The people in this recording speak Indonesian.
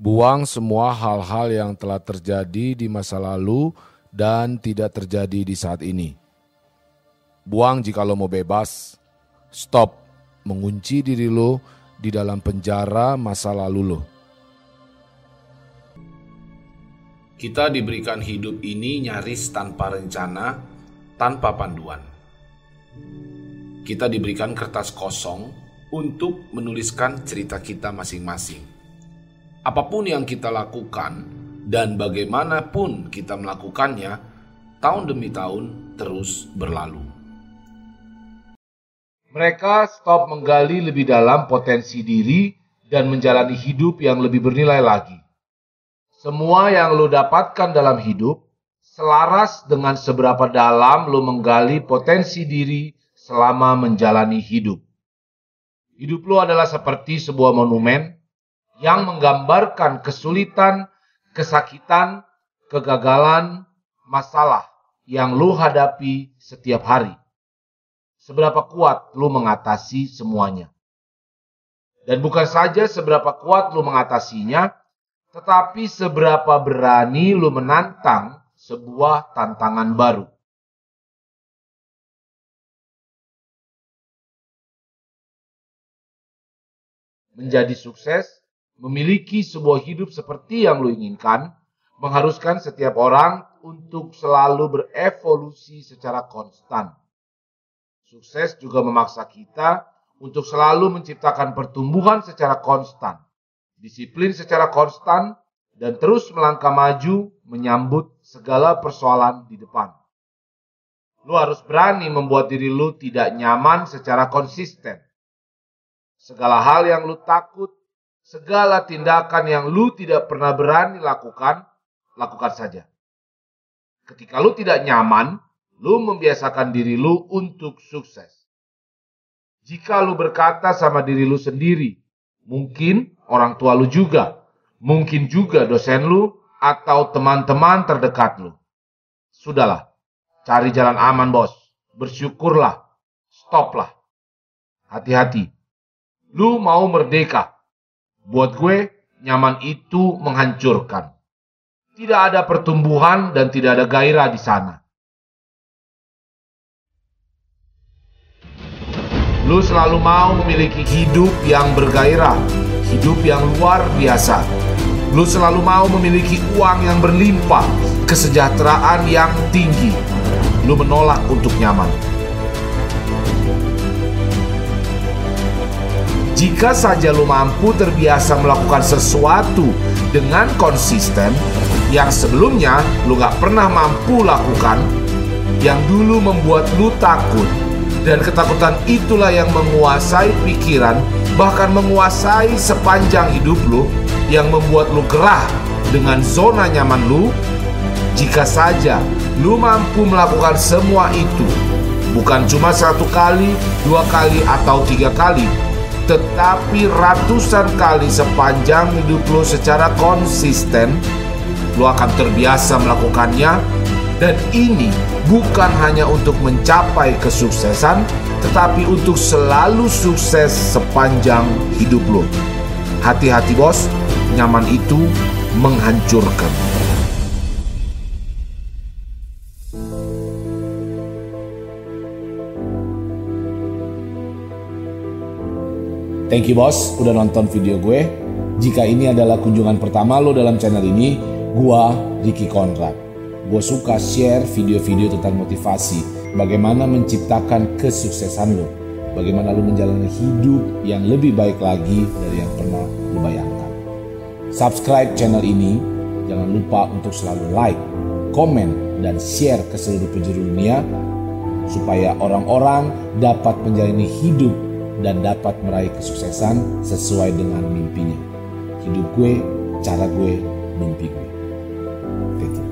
Buang semua hal-hal yang telah terjadi di masa lalu dan tidak terjadi di saat ini. Buang jika lo mau bebas. Stop mengunci diri lo di dalam penjara masa lalu lo. Kita diberikan hidup ini nyaris tanpa rencana, tanpa panduan. Kita diberikan kertas kosong untuk menuliskan cerita kita masing-masing apa pun yang kita lakukan dan bagaimanapun kita melakukannya, tahun demi tahun terus berlalu. Mereka stop menggali lebih dalam potensi diri dan menjalani hidup yang lebih bernilai lagi. Semua yang lo dapatkan dalam hidup selaras dengan seberapa dalam lo menggali potensi diri selama menjalani hidup. Hidup lo adalah seperti sebuah monumen yang menggambarkan kesulitan, kesakitan, kegagalan, masalah yang lu hadapi setiap hari. Seberapa kuat lu mengatasi semuanya. Dan bukan saja seberapa kuat lu mengatasinya, tetapi seberapa berani lu menantang sebuah tantangan baru. Menjadi sukses Memiliki sebuah hidup seperti yang lo inginkan mengharuskan setiap orang untuk selalu berevolusi secara konstan. Sukses juga memaksa kita untuk selalu menciptakan pertumbuhan secara konstan, disiplin secara konstan, dan terus melangkah maju menyambut segala persoalan di depan. Lu harus berani membuat diri lu tidak nyaman secara konsisten. Segala hal yang lu takut segala tindakan yang lu tidak pernah berani lakukan, lakukan saja. Ketika lu tidak nyaman, lu membiasakan diri lu untuk sukses. Jika lu berkata sama diri lu sendiri, mungkin orang tua lu juga, mungkin juga dosen lu atau teman-teman terdekat lu. Sudahlah, cari jalan aman bos, bersyukurlah, stoplah. Hati-hati, lu mau merdeka, Buat gue, nyaman itu menghancurkan. Tidak ada pertumbuhan dan tidak ada gairah di sana. Lu selalu mau memiliki hidup yang bergairah, hidup yang luar biasa. Lu selalu mau memiliki uang yang berlimpah, kesejahteraan yang tinggi. Lu menolak untuk nyaman. Jika saja lo mampu terbiasa melakukan sesuatu dengan konsisten yang sebelumnya lo gak pernah mampu lakukan, yang dulu membuat lo takut, dan ketakutan itulah yang menguasai pikiran, bahkan menguasai sepanjang hidup lo, yang membuat lo gerah dengan zona nyaman lo. Jika saja lo mampu melakukan semua itu, bukan cuma satu kali, dua kali, atau tiga kali, tetapi ratusan kali sepanjang hidup lo secara konsisten, lo akan terbiasa melakukannya dan ini bukan hanya untuk mencapai kesuksesan, tetapi untuk selalu sukses sepanjang hidup lo. Hati-hati bos, nyaman itu menghancurkan. Thank you bos udah nonton video gue. Jika ini adalah kunjungan pertama lo dalam channel ini, gue Ricky Konrad. Gue suka share video-video tentang motivasi, bagaimana menciptakan kesuksesan lo, bagaimana lo menjalani hidup yang lebih baik lagi dari yang pernah lo bayangkan. Subscribe channel ini, jangan lupa untuk selalu like, komen, dan share ke seluruh penjuru dunia supaya orang-orang dapat menjalani hidup dan dapat meraih kesuksesan sesuai dengan mimpinya. Hidup gue, cara gue, mimpi gue. Titik.